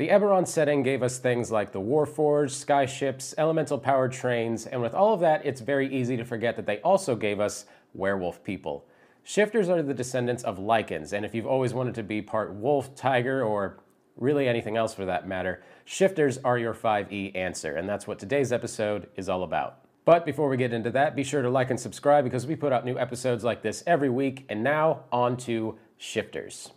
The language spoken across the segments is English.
The Eberron setting gave us things like the Warforged, skyships, elemental powered trains, and with all of that, it's very easy to forget that they also gave us werewolf people. Shifters are the descendants of lycans, and if you've always wanted to be part wolf, tiger, or really anything else for that matter, shifters are your 5e answer, and that's what today's episode is all about. But before we get into that, be sure to like and subscribe because we put out new episodes like this every week. And now, on to shifters.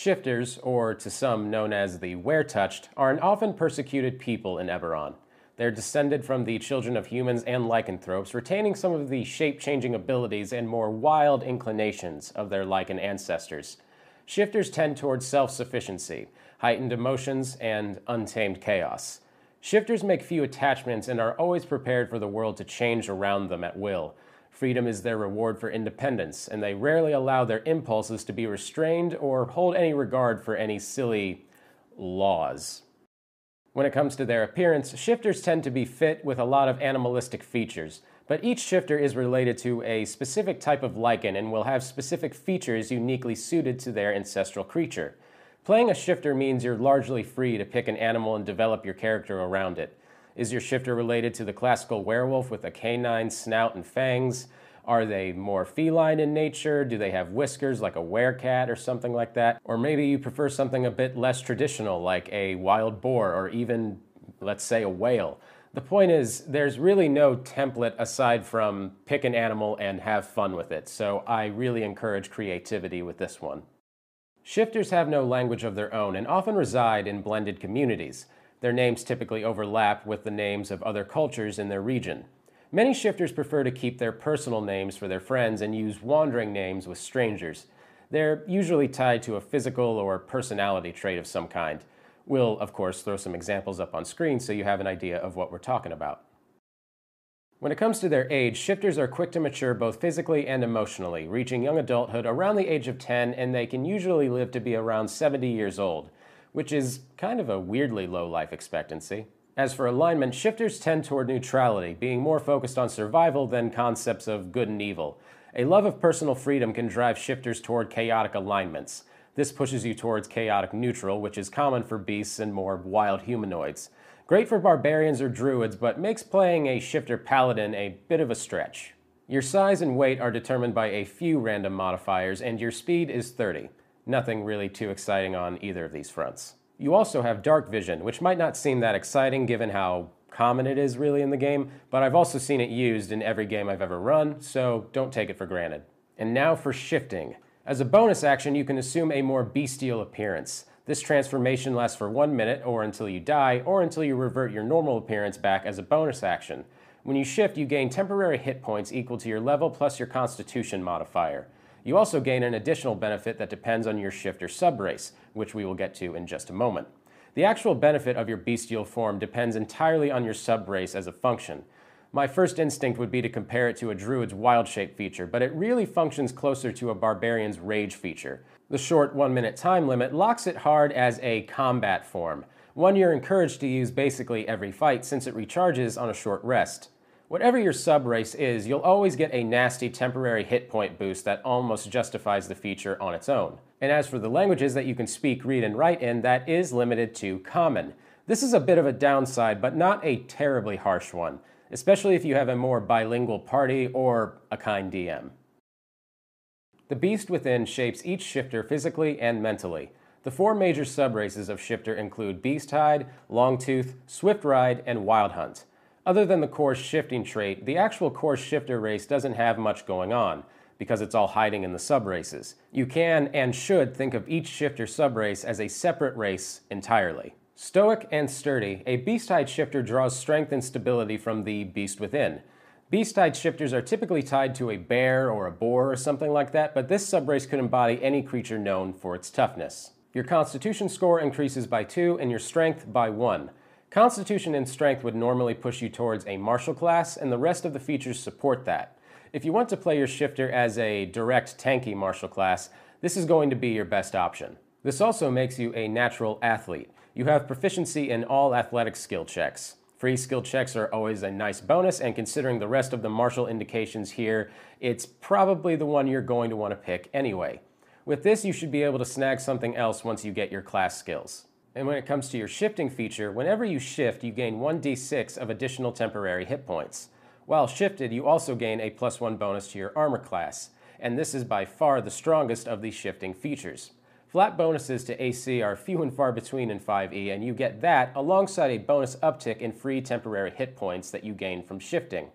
Shifters, or to some known as the Weretouched, are an often persecuted people in Eberron. They're descended from the children of humans and lycanthropes, retaining some of the shape changing abilities and more wild inclinations of their lycan ancestors. Shifters tend towards self sufficiency, heightened emotions, and untamed chaos. Shifters make few attachments and are always prepared for the world to change around them at will. Freedom is their reward for independence, and they rarely allow their impulses to be restrained or hold any regard for any silly laws. When it comes to their appearance, shifters tend to be fit with a lot of animalistic features, but each shifter is related to a specific type of lycan and will have specific features uniquely suited to their ancestral creature. Playing a shifter means you're largely free to pick an animal and develop your character around it. Is your shifter related to the classical werewolf with a canine snout and fangs? Are they more feline in nature? Do they have whiskers like a werecat or something like that? Or maybe you prefer something a bit less traditional like a wild boar or even, let's say, a whale. The point is, there's really no template aside from pick an animal and have fun with it, so I really encourage creativity with this one. Shifters have no language of their own and often reside in blended communities. Their names typically overlap with the names of other cultures in their region. Many shifters prefer to keep their personal names for their friends and use wandering names with strangers. They're usually tied to a physical or personality trait of some kind. We'll, of course, throw some examples up on screen so you have an idea of what we're talking about. When it comes to their age, shifters are quick to mature both physically and emotionally, reaching young adulthood around the age of 10, and they can usually live to be around 70 years old, which is kind of a weirdly low life expectancy. As for alignment, shifters tend toward neutrality, being more focused on survival than concepts of good and evil. A love of personal freedom can drive shifters toward chaotic alignments. This pushes you towards chaotic neutral, which is common for beasts and more wild humanoids. Great for barbarians or druids, but makes playing a shifter paladin a bit of a stretch. Your size and weight are determined by a few random modifiers, and your speed is 30. Nothing really too exciting on either of these fronts. You also have dark vision, which might not seem that exciting given how common it is really in the game, but I've also seen it used in every game I've ever run, so don't take it for granted. And now for shifting. As a bonus action, you can assume a more bestial appearance. This transformation lasts for one minute, or until you die, or until you revert your normal appearance back as a bonus action. When you shift, you gain temporary hit points equal to your level plus your constitution modifier. You also gain an additional benefit that depends on your shifter subrace, which we will get to in just a moment. The actual benefit of your bestial form depends entirely on your subrace as a function. My first instinct would be to compare it to a druid's wild shape feature, but it really functions closer to a barbarian's rage feature. The short one minute time limit locks it hard as a combat form, one you're encouraged to use basically every fight since it recharges on a short rest. Whatever your sub race is, you'll always get a nasty temporary hit point boost that almost justifies the feature on its own. And as for the languages that you can speak, read, and write in, that is limited to Common. This is a bit of a downside, but not a terribly harsh one, especially if you have a more bilingual party or a kind DM. The beast within shapes each shifter physically and mentally. The four major subraces of shifter include Beasthide, Longtooth, Swift Stride, and Wild Hunt. Other than the course shifting trait, the actual course shifter race doesn't have much going on because it's all hiding in the subraces. You can and should think of each shifter subrace as a separate race entirely. Stoic and sturdy, a Beasthide shifter draws strength and stability from the beast within. Beasthide shifters are typically tied to a bear or a boar or something like that, but this subrace could embody any creature known for its toughness. Your constitution score increases by 2 and your strength by 1. Constitution and Strength would normally push you towards a martial class, and the rest of the features support that. If you want to play your shifter as a direct tanky martial class, this is going to be your best option. This also makes you a natural athlete. You have proficiency in all athletic skill checks. Free skill checks are always a nice bonus, and considering the rest of the martial indications here, it's probably the one you're going to want to pick anyway. With this, you should be able to snag something else once you get your class skills. And when it comes to your shifting feature, whenever you shift, you gain 1d6 of additional temporary hit points. While shifted, you also gain a plus 1 bonus to your armor class, and this is by far the strongest of these shifting features. Flat bonuses to AC are few and far between in 5e, and you get that alongside a bonus uptick in free temporary hit points that you gain from shifting.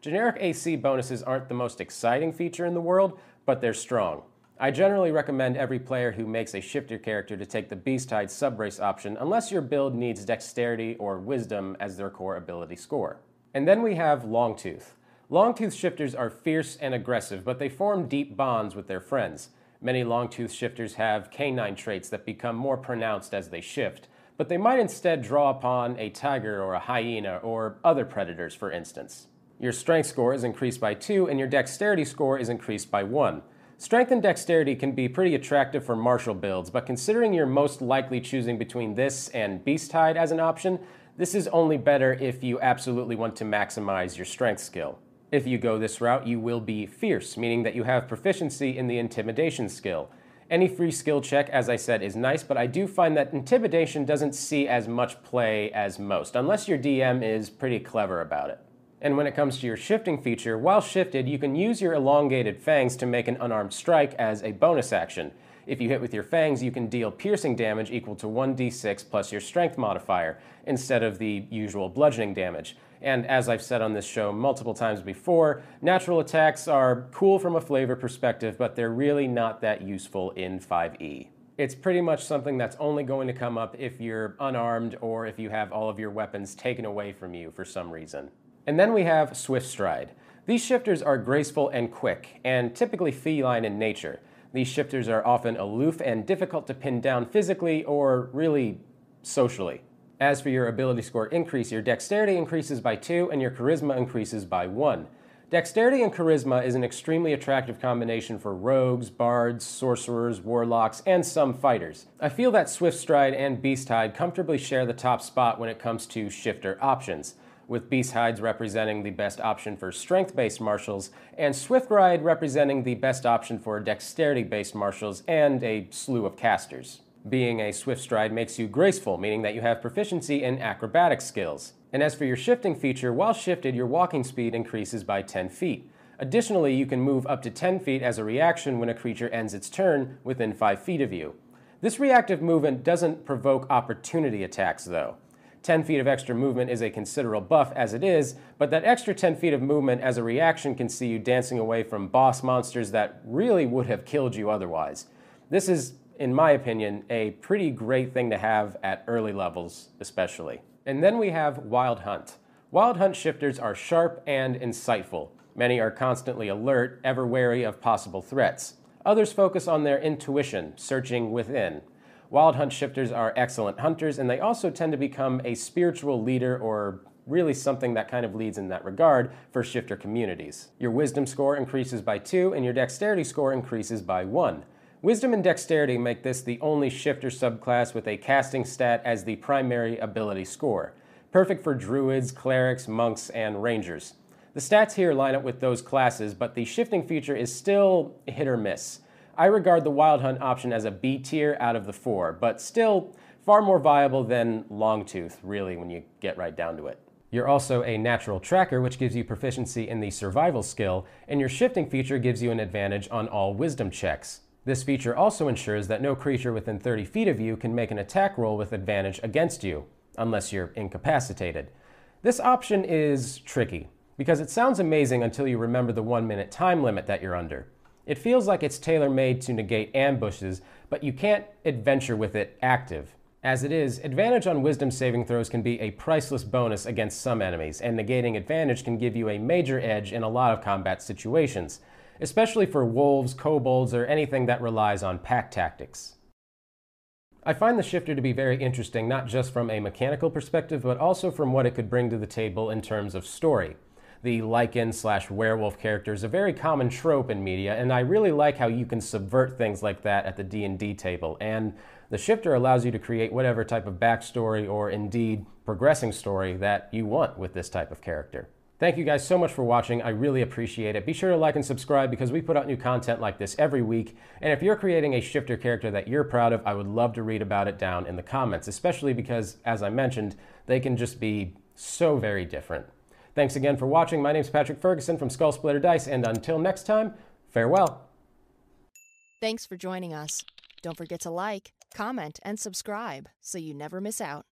Generic AC bonuses aren't the most exciting feature in the world, but they're strong. I generally recommend every player who makes a shifter character to take the Beasthide subrace option unless your build needs dexterity or wisdom as their core ability score. And then we have Longtooth. Longtooth shifters are fierce and aggressive, but they form deep bonds with their friends. Many Longtooth shifters have canine traits that become more pronounced as they shift, but they might instead draw upon a tiger or a hyena or other predators, for instance. Your strength score is increased by 2, and your dexterity score is increased by 1. Strength and dexterity can be pretty attractive for martial builds, but considering you're most likely choosing between this and Beast Beasthide as an option, this is only better if you absolutely want to maximize your strength skill. If you go this route, you will be fierce, meaning that you have proficiency in the intimidation skill. Any free skill check, as I said, is nice, but I do find that intimidation doesn't see as much play as most, unless your DM is pretty clever about it. And when it comes to your shifting feature, while shifted, you can use your elongated fangs to make an unarmed strike as a bonus action. If you hit with your fangs, you can deal piercing damage equal to 1d6 plus your strength modifier, instead of the usual bludgeoning damage. And as I've said on this show multiple times before, natural attacks are cool from a flavor perspective, but they're really not that useful in 5e. It's pretty much something that's only going to come up if you're unarmed or if you have all of your weapons taken away from you for some reason. And then we have Swift Stride. These shifters are graceful and quick, and typically feline in nature. These shifters are often aloof and difficult to pin down physically or really socially. As for your ability score increase, your dexterity increases by 2 and your charisma increases by 1. Dexterity and charisma is an extremely attractive combination for rogues, bards, sorcerers, warlocks, and some fighters. I feel that Swift Stride and Beast Hide comfortably share the top spot when it comes to shifter options with Beast Hides representing the best option for strength based martials, and Swift Stride representing the best option for dexterity based martials and a slew of casters. Being a swift stride makes you graceful, meaning that you have proficiency in acrobatic skills. And as for your shifting feature, while shifted, your walking speed increases by 10 feet. Additionally, you can move up to 10 feet as a reaction when a creature ends its turn within 5 feet of you. This reactive movement doesn't provoke opportunity attacks, though. 10 feet of extra movement is a considerable buff as it is, but that extra 10 feet of movement as a reaction can see you dancing away from boss monsters that really would have killed you otherwise. This is, in my opinion, a pretty great thing to have at early levels, especially. And then we have Wild Hunt. Wild Hunt shifters are sharp and insightful. Many are constantly alert, ever wary of possible threats. Others focus on their intuition, searching within. Wild Hunt shifters are excellent hunters, and they also tend to become a spiritual leader or really something that kind of leads in that regard for shifter communities. Your wisdom score increases by 2 and your dexterity score increases by 1. Wisdom and dexterity make this the only shifter subclass with a casting stat as the primary ability score. Perfect for druids, clerics, monks, and rangers. The stats here line up with those classes, but the shifting feature is still hit or miss. I regard the Wild Hunt option as a B tier out of the four, but still far more viable than Longtooth, really, when you get right down to it. You're also a natural tracker, which gives you proficiency in the survival skill, and your shifting feature gives you an advantage on all wisdom checks. This feature also ensures that no creature within 30 feet of you can make an attack roll with advantage against you, unless you're incapacitated. This option is tricky, because it sounds amazing until you remember the one minute time limit that you're under. It feels like it's tailor made to negate ambushes, but you can't adventure with it active. As it is, advantage on wisdom saving throws can be a priceless bonus against some enemies, and negating advantage can give you a major edge in a lot of combat situations, especially for wolves, kobolds, or anything that relies on pack tactics. I find the shifter to be very interesting not just from a mechanical perspective, but also from what it could bring to the table in terms of story the lycan slash werewolf character is a very common trope in media, and I really like how you can subvert things like that at the D&D table. And the shifter allows you to create whatever type of backstory or indeed progressing story that you want with this type of character. Thank you guys so much for watching. I really appreciate it. Be sure to like and subscribe because we put out new content like this every week. And if you're creating a shifter character that you're proud of, I would love to read about it down in the comments, especially because, as I mentioned, they can just be so very different. Thanks again for watching. My name's Patrick Ferguson from Skull Splitter Dice, and until next time, farewell. Thanks for joining us. Don't forget to like, comment, and subscribe so you never miss out.